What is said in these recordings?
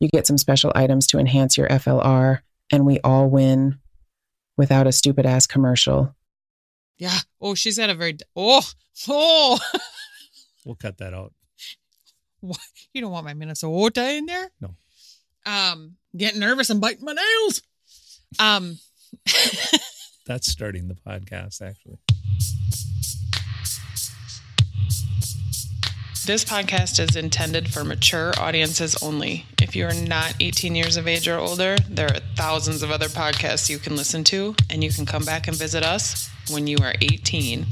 You get some special items to enhance your FLR, and we all win without a stupid ass commercial. Yeah. Oh, she's got a very oh oh. We'll cut that out. What? You don't want my Minnesota in there? No. Um, getting nervous and biting my nails. Um, That's starting the podcast, actually. this podcast is intended for mature audiences only. If you are not 18 years of age or older, there are thousands of other podcasts you can listen to, and you can come back and visit us when you are 18.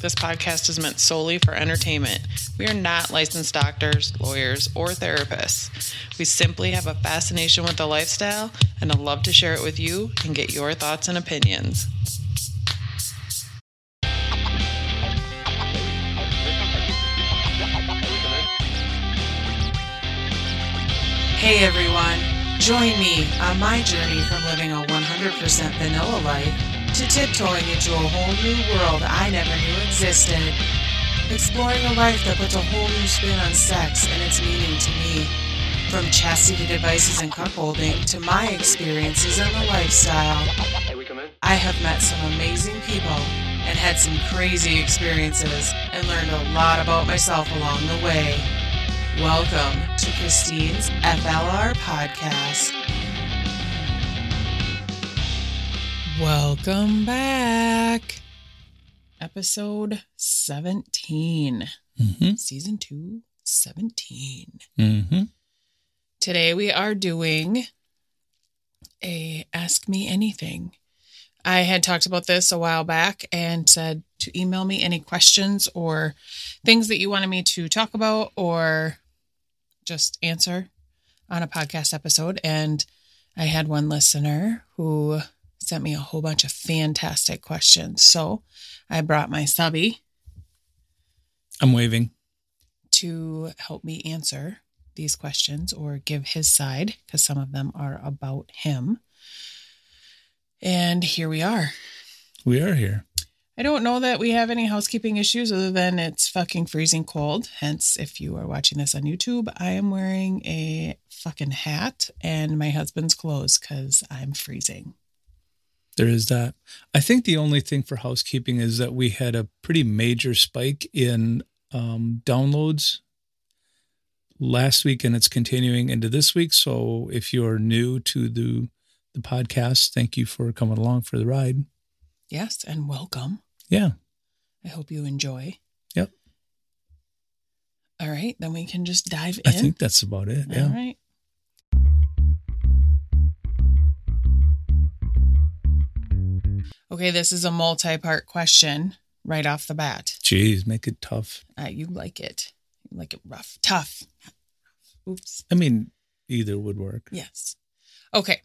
This podcast is meant solely for entertainment. We are not licensed doctors, lawyers, or therapists. We simply have a fascination with the lifestyle and a love to share it with you and get your thoughts and opinions. Hey everyone, join me on my journey from living a 100% vanilla life to tiptoeing into a whole new world I never knew existed. Exploring a life that puts a whole new spin on sex and its meaning to me. From chastity devices and cuckolding to my experiences in the lifestyle. I have met some amazing people and had some crazy experiences and learned a lot about myself along the way. Welcome to Christine's FLR podcast. Welcome back. Episode 17, Mm-hmm. season 2, 17. Mm-hmm. Today we are doing a Ask Me Anything. I had talked about this a while back and said to email me any questions or things that you wanted me to talk about or just answer on a podcast episode. And I had one listener who sent me a whole bunch of fantastic questions. So I brought my subby I'm waving. to help me answer these questions or give his side because some of them are about him. And here we are. We are here. I don't know that we have any housekeeping issues other than it's fucking freezing cold. Hence, if you are watching this on YouTube, I am wearing a fucking hat and my husband's clothes because I'm freezing. There is that. I think the only thing for housekeeping is that we had a pretty major spike in um, downloads last week, and it's continuing into this week. So if you're new to the the podcast, thank you for coming along for the ride. Yes, and welcome. Yeah. I hope you enjoy. Yep. All right, then we can just dive in. I think that's about it. All Yeah. right. Okay, this is a multi part question right off the bat. Jeez, make it tough. Uh, you like it. You like it rough. Tough. Oops. I mean, either would work. Yes. Okay.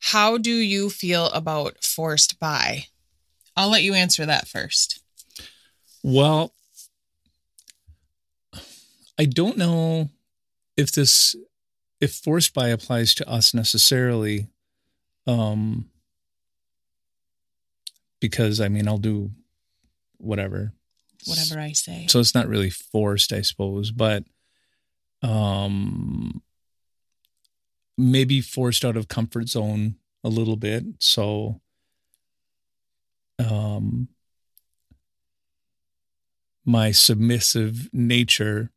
How do you feel about forced bi? I'll let you answer that first. Well, I don't know if this if forced bi applies to us necessarily um because I mean I'll do whatever. Whatever I say. So it's not really forced, I suppose, but um maybe forced out of comfort zone a little bit. So um my submissive nature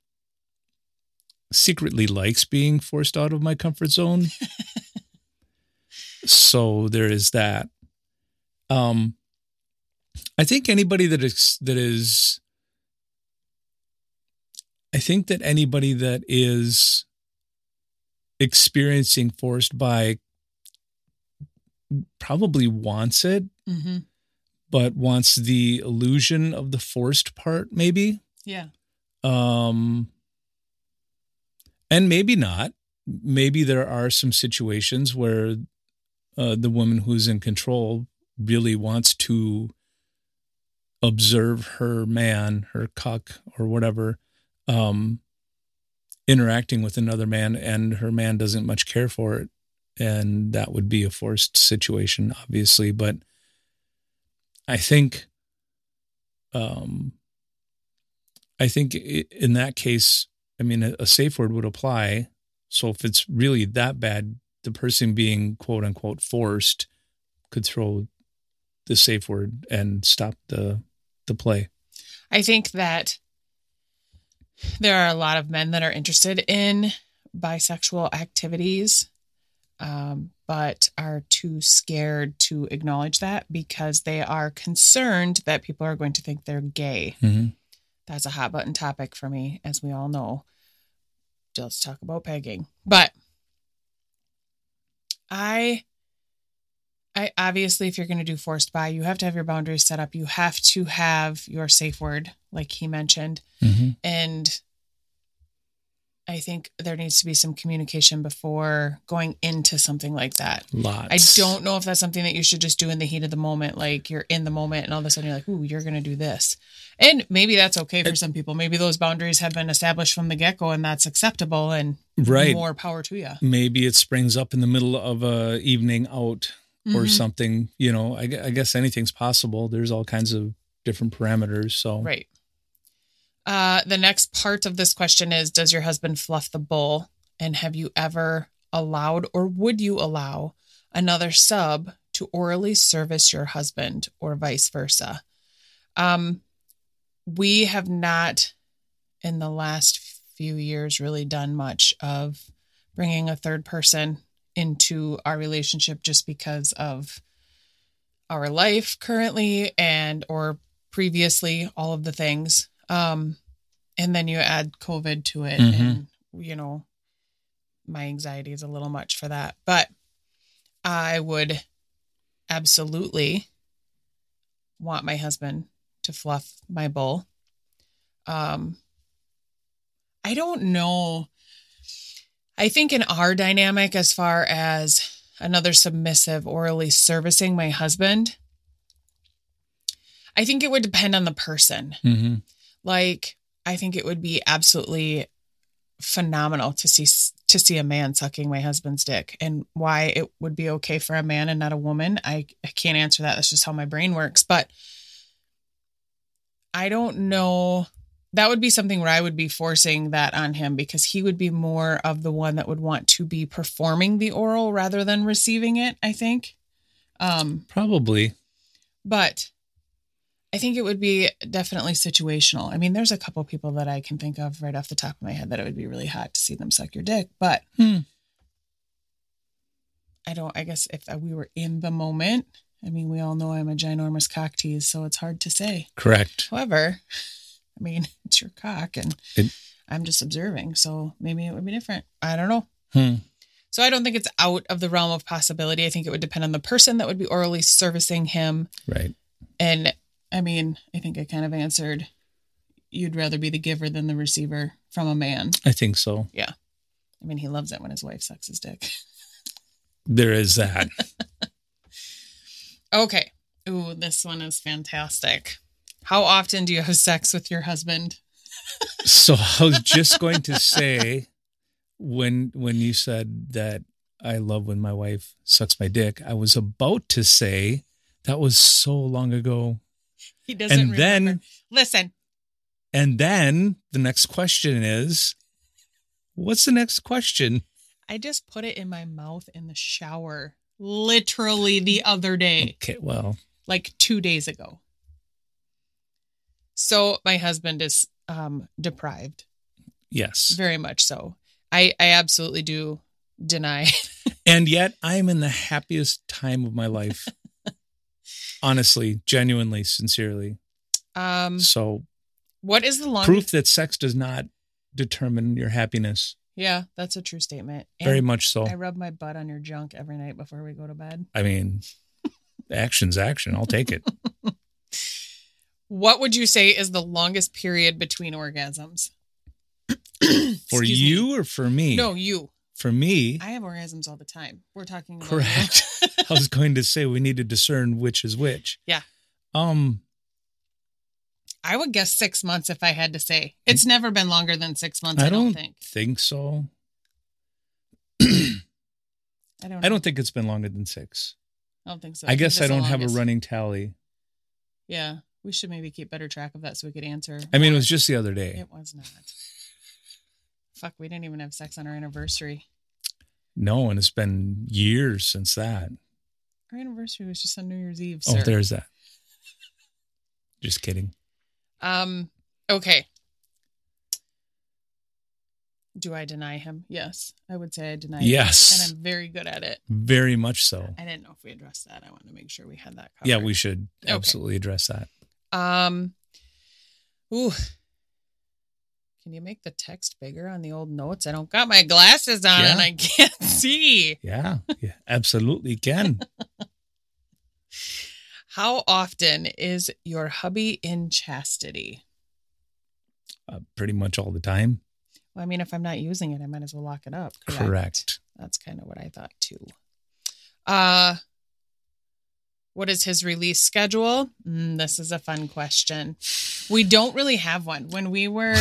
secretly likes being forced out of my comfort zone. so there is that. Um I think anybody that is that is I think that anybody that is experiencing forced bi probably wants it, mm-hmm. But wants the illusion of the forced part, maybe. Yeah. Um, and maybe not. maybe there are some situations where uh, the woman who's in control really wants to observe her man, her cuck, or whatever, um, interacting with another man, and her man doesn't much care for it. And that would be a forced situation, obviously. But I think, um, I think in that case, I mean, a, a safe word would apply. So if it's really that bad, the person being quote unquote forced could throw the safe word and stop the the play. I think that there are a lot of men that are interested in bisexual activities, um, but are too scared to acknowledge that because they are concerned that people are going to think they're gay. Mm-hmm. That's a hot button topic for me, as we all know. Let's talk about pegging. But I I obviously if you're going to do forced bi, you have to have your boundaries set up. You have to have your safe word like he mentioned. Mm-hmm. And I think there needs to be some communication before going into something like that. Lots. I don't know if that's something that you should just do in the heat of the moment. Like you're in the moment and all of a sudden you're like, ooh, you're going to do this. And maybe that's okay for some people. Maybe those boundaries have been established from the get go and that's acceptable and Right. more power to you. Maybe it springs up in the middle of a evening out or Mhm. something. You know, I, I guess anything's possible. There's all kinds of different parameters. So Right. Uh, the next part of this question is Does your husband fluff the bull? And have you ever allowed or would you allow another sub to orally service your husband or vice versa? Um, we have not, in the last few years, really done much of bringing a third person into our relationship just because of our life currently and or previously all of the things um and then you add covid to it Mhm. and you know my anxiety is a little much for that but i would absolutely want my husband to fluff my bull. um i don't know i think in our dynamic as far as another submissive orally servicing my husband i think it would depend on the person Mhm. Like i think it would be absolutely phenomenal to see to see a man sucking my husband's dick and why it would be okay for a man and not a woman. I i can't answer that. That's just how my brain works. But i don't know. That would be something where i would be forcing that on him because he would be more of the one that would want to be performing the oral rather than receiving it i think. Um probably. but I think it would be definitely situational. I mean, there's a couple people that I can think of right off the top of my head that it would be really hot to see them suck your dick, but Hmm. I don't, I guess if we were in the moment, I mean, we all know I'm a ginormous cock tease, so it's hard to say. Correct. However, I mean, it's your cock and It- I'm just observing, so maybe it would be different. I don't know. Hmm. So I don't think it's out of the realm of possibility. I think it would depend on the person that would be orally servicing him. Right. And I mean, I think I kind of answered you'd rather be the giver than the receiver from a man. I think so. Yeah. I mean, he loves it when his wife sucks his dick. There is that. Okay. Ooh, this one is fantastic. How often do you have sex with your husband? so I was just going to say when when you said that I love when my wife sucks my dick, I was about to say that was so long ago. He doesn't And remember. then Listen, and then the next question is what's the next question? I just put it in my mouth in the shower literally the other day. Okay, well, like two days ago. So my husband is um, deprived, yes. very much so. I, I absolutely do deny. And yet I'm in the happiest time of my life. Honestly, genuinely, sincerely. Um, So what is the longest? proof that sex does not determine your happiness. Yeah, that's a true statement. And Very much so. I rub my butt on your junk every night before we go to bed. I mean, action's action. I'll take it. What would you say is the longest period between orgasms? For Excuse me. you or for me? No, you. for me, I have orgasms all the time. We're talking about correct. I was going to say we need to discern which is which. Yeah. Um, I would guess six months if I had to say. It's never been longer than six months. I, I don't, don't think. think so. I don't. I don't think it's been longer than six. I don't think so. I think guess I don't have a running tally. Yeah, we should maybe keep better track of that so we could answer. I mean, it was just the other day. It was not. Fuck, we didn't even have sex on our anniversary. No, and it's been years since that. Our anniversary was just on New Year's Eve. Sir. Oh, there's that. Just kidding. Um. Okay. Do I deny him? Yes, I would say I deny. him. Yes. and I'm very good at it. Very much so. I didn't know if we addressed that. I wanted to make sure we had that covered. Yeah, we should Okay. absolutely address that. Um. Ooh. Can you make the text bigger on the old notes? I don't got my glasses on and I can't see. Yeah, yeah, absolutely can. How often is your hubby in chastity? uh, pretty much all the time. Well, I mean, if I'm not using it, I might as well lock it up. Correct. That's kind of what I thought too. Uh what is his release schedule? Mm, this is a fun question. We don't really have one. When we were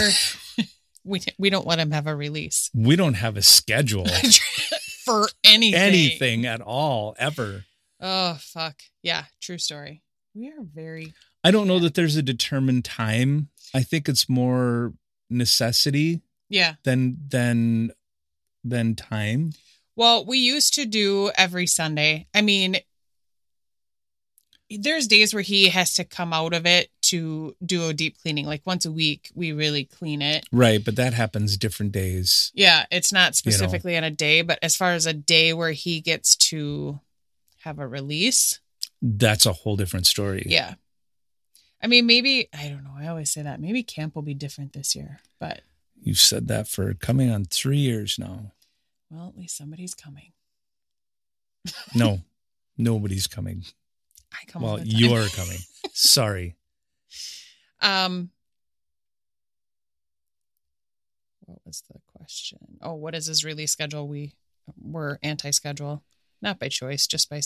we we don't let him have a release We don't have a schedule, for anything. anything at all, ever. Oh fuck. Yeah, true story. We are very I don't know that there's a determined time. I think it's more necessity Yeah. than than than time. Well, we used to do every Sunday. I mean, there's days where he has to come out of it to do a deep cleaning. Like once a week, we really clean it. Right, but that happens different days. Yeah, it's not You know. specifically on a day, but as far as a day where he gets to have a release, That's a whole different story. yeah. I mean, maybe, I don't know. I always say that. Maybe camp will be different this year, but You've said that for coming on 3 years now. well, at least somebody's coming. No. nobody's coming. I come Well, time. you're coming. Sorry. Um, what was the question? Oh, what is his release schedule? We were anti-schedule, not by choice, just by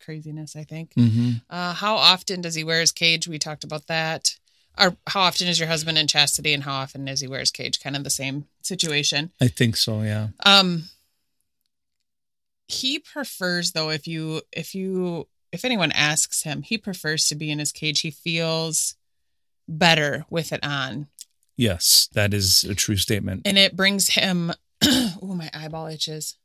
craziness. I think. Mhm. Uh, how often does he wear his cage? We talked about that. Or how often is your husband in chastity, and how often does he wear his cage? Kind of the same situation. I think so, yeah. Um, he prefers though if you if you if anyone asks him, he prefers to be in his cage. He feels better with it on. Yes, that is a true statement. and it brings him oh my eyeball itches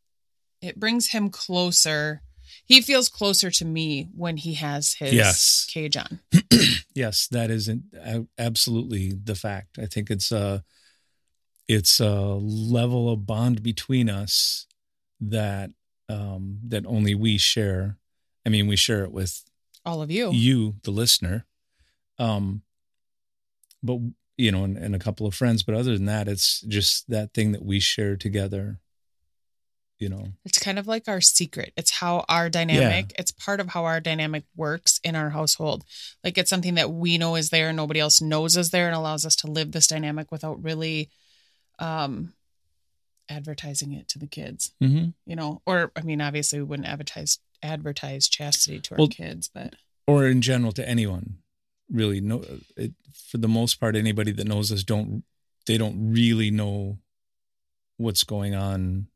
it brings him closer he feels closer to me when he has his Yes. cage on yes, that is absolutely the fact. I think it's a it's a level of bond between us that um that only we share. I mean, we share it with all of you you, the listener. Um but you know, and, and a couple of friends, but other than that, it's just that thing that we share together. You know. it's kind of like our secret it's how our dynamic it's part of how our dynamic works in our household like it's something that we know is there and nobody else knows is there and allows us to live this dynamic without really um advertising it to the kids Mm-hmm. you know or i mean obviously we wouldn't advertise advertise chastity to our Well, kids but or in general to anyone really. No it, for the most part anybody that knows us don't they don't really know what's going on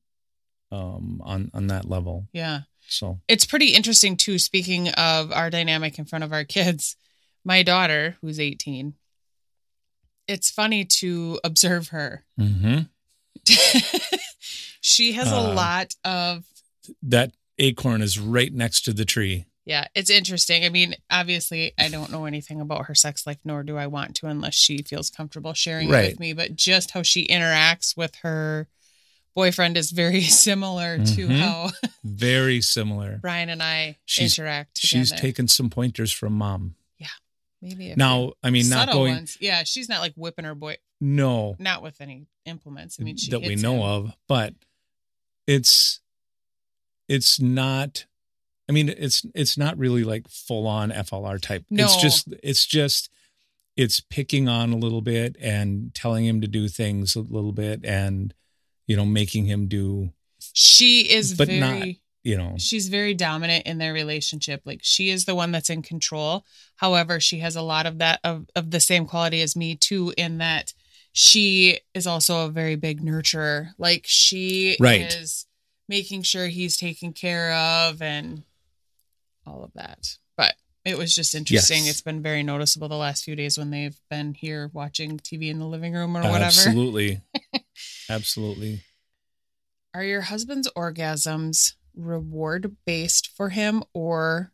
um on on that level. Yeah. So. It's pretty interesting too speaking of our dynamic in front of our kids. My daughter who's 18 it's funny to observe her. Mm-hmm. she has a Uh, lot of that acorn is right next to the tree yeah it's interesting i mean obviously i don't know anything about her sex life nor do i want to unless she feels comfortable sharing it with me but just how she interacts with her boyfriend is very similar to Mhm. how very similar brian and i She's- interact she's taken some pointers from mom Yeah, maybe now i mean not going ones. yeah she's not like whipping her boy no not with any implements. I mean, she that we know him. of but it's it's not i mean it's it's not really like full on flr type No. it's just it's just it's picking on a little bit and telling him to do things a little bit and you know making him do She is But very not- you know, she's very dominant in their relationship. Like she is the one that's in control. However, she has a lot of that of, of the same quality as me too, in that she is also a very big nurturer. Like she Right. is making sure he's taken care of and all of that. But it was just interesting. Yes. It's been very noticeable the last few days when they've been here watching TV in the living room or whatever. absolutely, absolutely. Are your husband's orgasms reward based for him or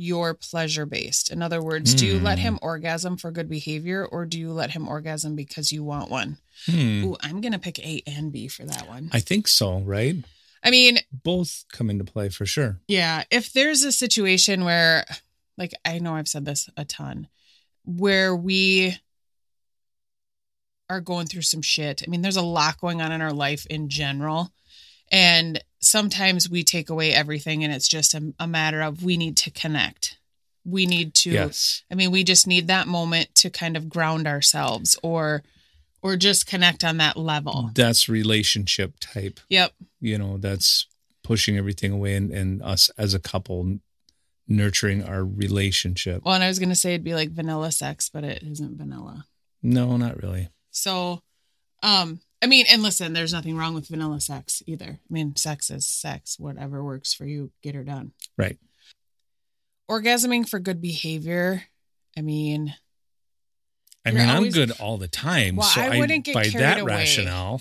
your pleasure based? In other words, do you let Hmm. him orgasm for good behavior or do you let him orgasm because you want one? Hmm. Ooh, I'm going to pick A and B for that one. I think so. Right. I mean, Both come into play for sure. yeah, if there's a situation where, like, I know I've said this a ton, where we are going through some shit. I mean, there's a lot going on in our life in general. And sometimes we take away everything and it's just a, a matter of we need to connect. We need to, Yes. I mean, we just need that moment to kind of ground ourselves or, or just connect on that level. That's relationship type. Yep. You know, that's pushing everything away and, and us as a couple nurturing our relationship. Well, and I was going to say it'd be like vanilla sex, but it isn't vanilla. No, not really. So, um, I mean, and listen, there's nothing wrong with vanilla sex either. I mean, sex is sex. Whatever works for you, get her done. Right. Orgasming for good behavior. I mean, I mean, always- I'm good all the time. Well, so I I, wouldn't get by carried that away. rationale.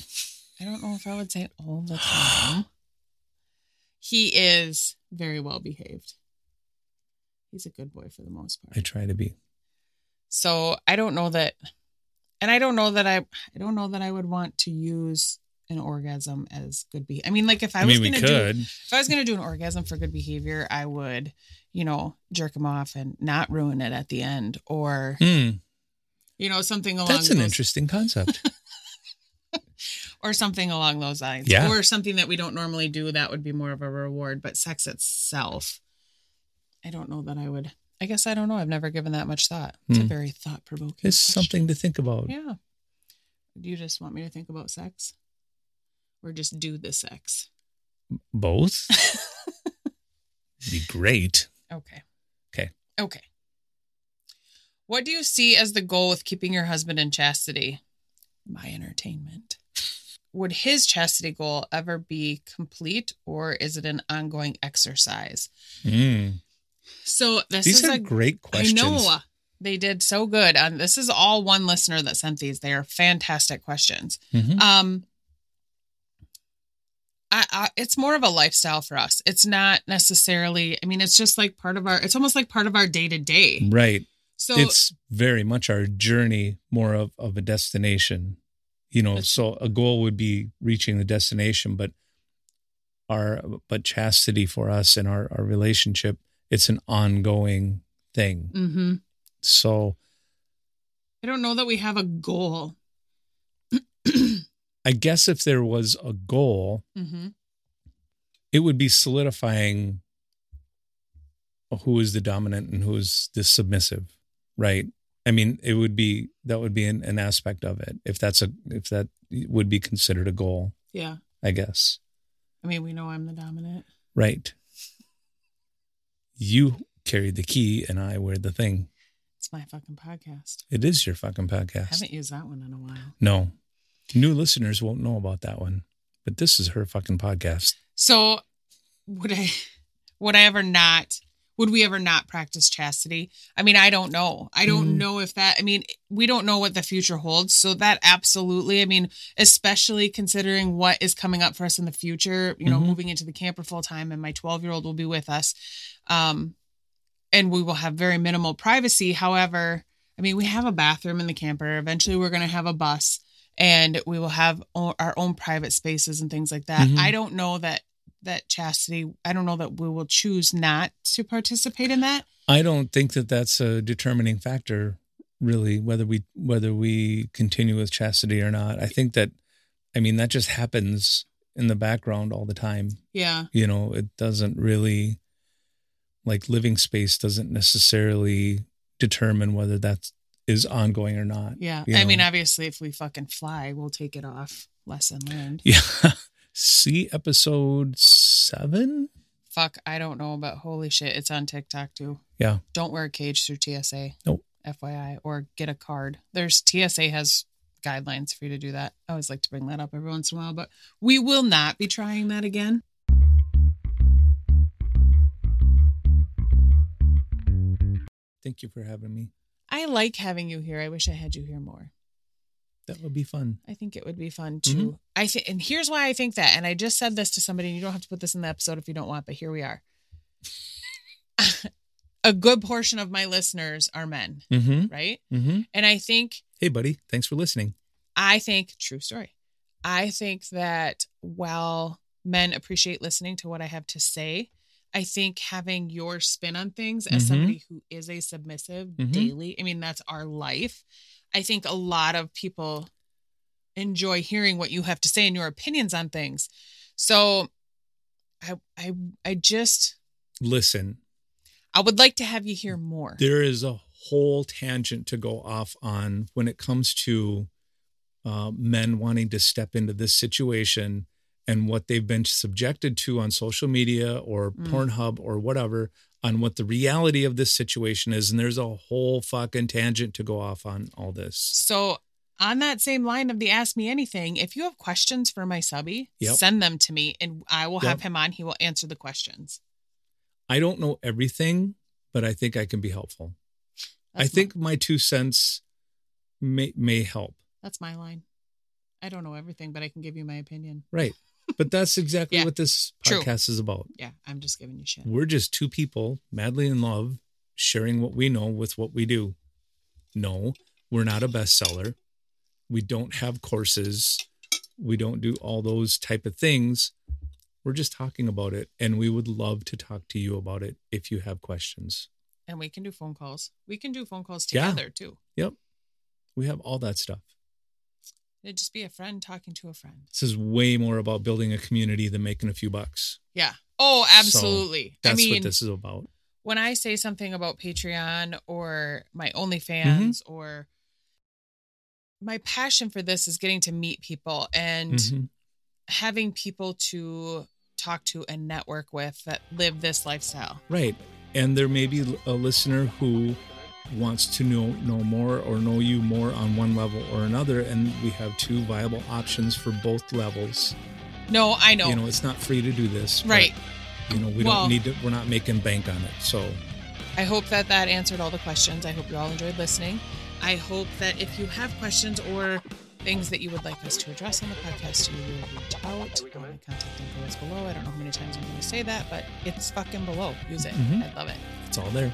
I don't know if I would say all the time. he is very well behaved. He's a good boy for the most part. I try to be. So I don't know that, and I don't know that I, I don't know that I would want to use an orgasm as good be. I mean, like if I, I, was mean, gonna do, if I was gonna do an orgasm for good behavior, I would, you know, jerk him off and not ruin it at the end, or Hmm, you know, something along that's an those, interesting concept. or something along those lines, Yeah. or something that we don't normally do. That would be more of a reward. But sex itself, I don't know that I would. I guess I don't know. I've never given that much thought. It's a Hmm. very thought provoking. it's something to think about. Yeah. Do you just want me to think about sex? Or just do the sex? Both be great. Okay. Okay. Okay. What do you see as the goal with keeping your husband in chastity? My entertainment. Would his chastity goal ever be complete or is it an ongoing exercise? Mm. So this These is are a great questions. I know. They did so good. And this is all one listener that sent these. They are fantastic questions. Mhm. Um, I, I, it's more of a lifestyle for us. It's not necessarily. I mean, it's just like part of our. It's almost like part of our day to day. Right. So it's very much our journey, more of, of a destination. You know, so a goal would be reaching the destination, but our but chastity for us and our, our relationship, it's an ongoing thing. hmm So I don't know that we have a goal. I guess if there was a goal, hmm it would be solidifying who is the dominant and who is the submissive, right? I mean, it would be that would be an, an aspect of it if that's a if that would be considered a goal, Yeah. I guess. I mean, we know I'm the dominant. Right. You carry the key and I wear the thing. It's my fucking podcast. It is your fucking podcast. I haven't used that one in a while. No. New listeners won't know about that one. But this is her fucking podcast. So would I would I ever not would we ever not practice chastity? I mean, I don't know. I don't Mm. know if that I mean, we don't know what the future holds. So that absolutely, I mean, especially considering what is coming up for us in the future, you know, Mhm. moving into the camper full time and my 12-year-old will be with us. Um and we will have very minimal privacy. However, I mean, we have a bathroom in the camper. Eventually, we're going to have a bus and we will have o- our own private spaces and things like that. Mhm. I don't know that that chastity, I don't know that we will choose not to participate in that. I don't think that that's a determining factor really whether we whether we continue with chastity or not. I think that I mean that just happens in the background all the time. Yeah. You know, it doesn't really like living space doesn't necessarily determine whether that is ongoing or not. Yeah. you I mean, obviously, if we fucking fly, we'll take it off. Lesson learned. Yeah. See episode seven? Fuck, I don't know, but holy shit, it's on TikTok too. Yeah. Don't wear a cage through TSA. Nope. FYI, or get a card. There's TSA has guidelines for you to do that. I always like to bring that up every once in a while, but we will not be trying that again. Thank you for having me. I like having you here. I wish I had you here more. That would be fun. I think it would be fun to. Mhm. I think, and here's why I think that. And I just said this to somebody, and you don't have to put this in the episode if you don't want, but here we are. a good portion of my listeners are men, Mm-hmm. right? Mm-hmm. And I think, Hey, buddy. Thanks for listening. I think, true story. I think that while men appreciate listening to what I have to say, I think having your spin on things as Mhm. somebody who is a submissive Mhm. daily, I mean, that's our life. I think a lot of people enjoy hearing what you have to say and your opinions on things. So I I I just Listen, I would like to have you here more. there is a whole tangent to go off on when it comes to uh, men wanting to step into this situation and what they've been subjected to on social media or Mm. Pornhub or whatever on what the reality of this situation is. And there's a whole fucking tangent to go off on all this. So, on that same line of the ask me anything, if you have questions for my subby, Yep. send them to me and I will have him on. He will answer the questions. I don't know everything, but I think I can be helpful. I That's think my two cents may may help. that's my line. I don't know everything, but I can give you my opinion. Right. But that's exactly Yeah, what this true. podcast is about. Yeah, I'm just giving you shit. We're just two people madly in love, sharing what we know with what we do. No, we're not a bestseller. We don't have courses. We don't do all those type of things. We're just talking about it. And we would love to talk to you about it if you have questions. And we can do phone calls. We can do phone calls Yeah. together too. Yep. We have all that stuff. It'd just be a friend talking to a friend. This is way more about building a community than making a few bucks. Yeah. Oh, absolutely. That's I mean, what this is about. when I say something about Patreon or my OnlyFans Mm-hmm. or my passion for this is getting to meet people and Mhm. having people to talk to and network with that live this lifestyle. Right. And there may be a listener who wants to know know more or know you more on one level or another and we have two viable options for both levels. No, I know. You know, it's not free to do this. but, right. you know, we Well- don't need to we're not making bank on it. So, I hope that that answered all the questions. I hope you all enjoyed listening. I hope that if you have questions or things that you would like us to address on the podcast, you will reach out. My contact info is below. I don't know how many times I'm going to say that, but it's fucking below. Use it. Mhm. I love it. it's all there.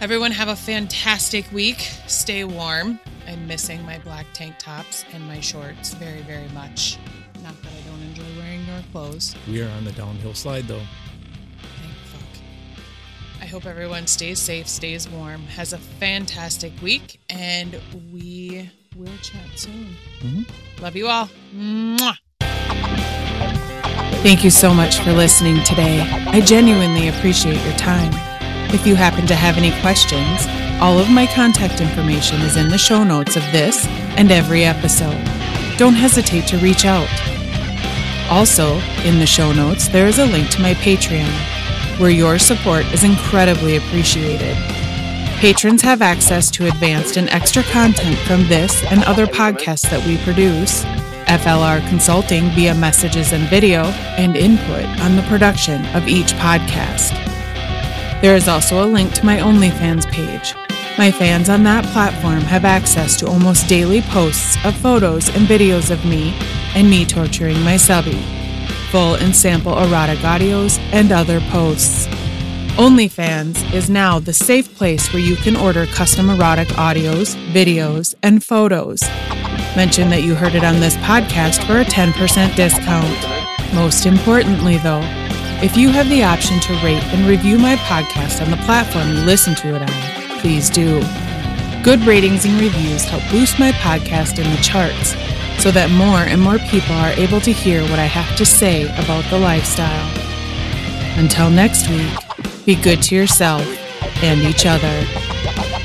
Everyone have a fantastic week. Stay warm. I'm missing my black tank tops and my shorts very, very much. Not that I don't enjoy wearing nor clothes. We are on the downhill slide though. Thank fuck. I hope everyone stays safe, stays warm, has a fantastic week, and we will chat soon. Mhm. Love you all. Mwah. Thank you so much for listening today. I genuinely appreciate your time. If you happen to have any questions, all of my contact information is in the show notes of this and every episode. Don't hesitate to reach out. Also, in the show notes, there is a link to my Patreon, where your support is incredibly appreciated. Patrons have access to advanced and extra content from this and other podcasts that we produce, FLR consulting via messages and video, and input on the production of each podcast. There is also a link to my OnlyFans page. My fans on that platform have access to almost daily posts of photos and videos of me and me torturing my subby, full and sample erotic audios, and other posts. OnlyFans is now the safe place where you can order custom erotic audios, videos, and photos. Mention that you heard it on this podcast for a 10% discount. Most importantly, though, if you have the option to rate and review my podcast on the platform you listen to it on, please do. Good ratings and reviews help boost my podcast in the charts so that more and more people are able to hear what I have to say about the lifestyle. Until next week, be good to yourself and each other.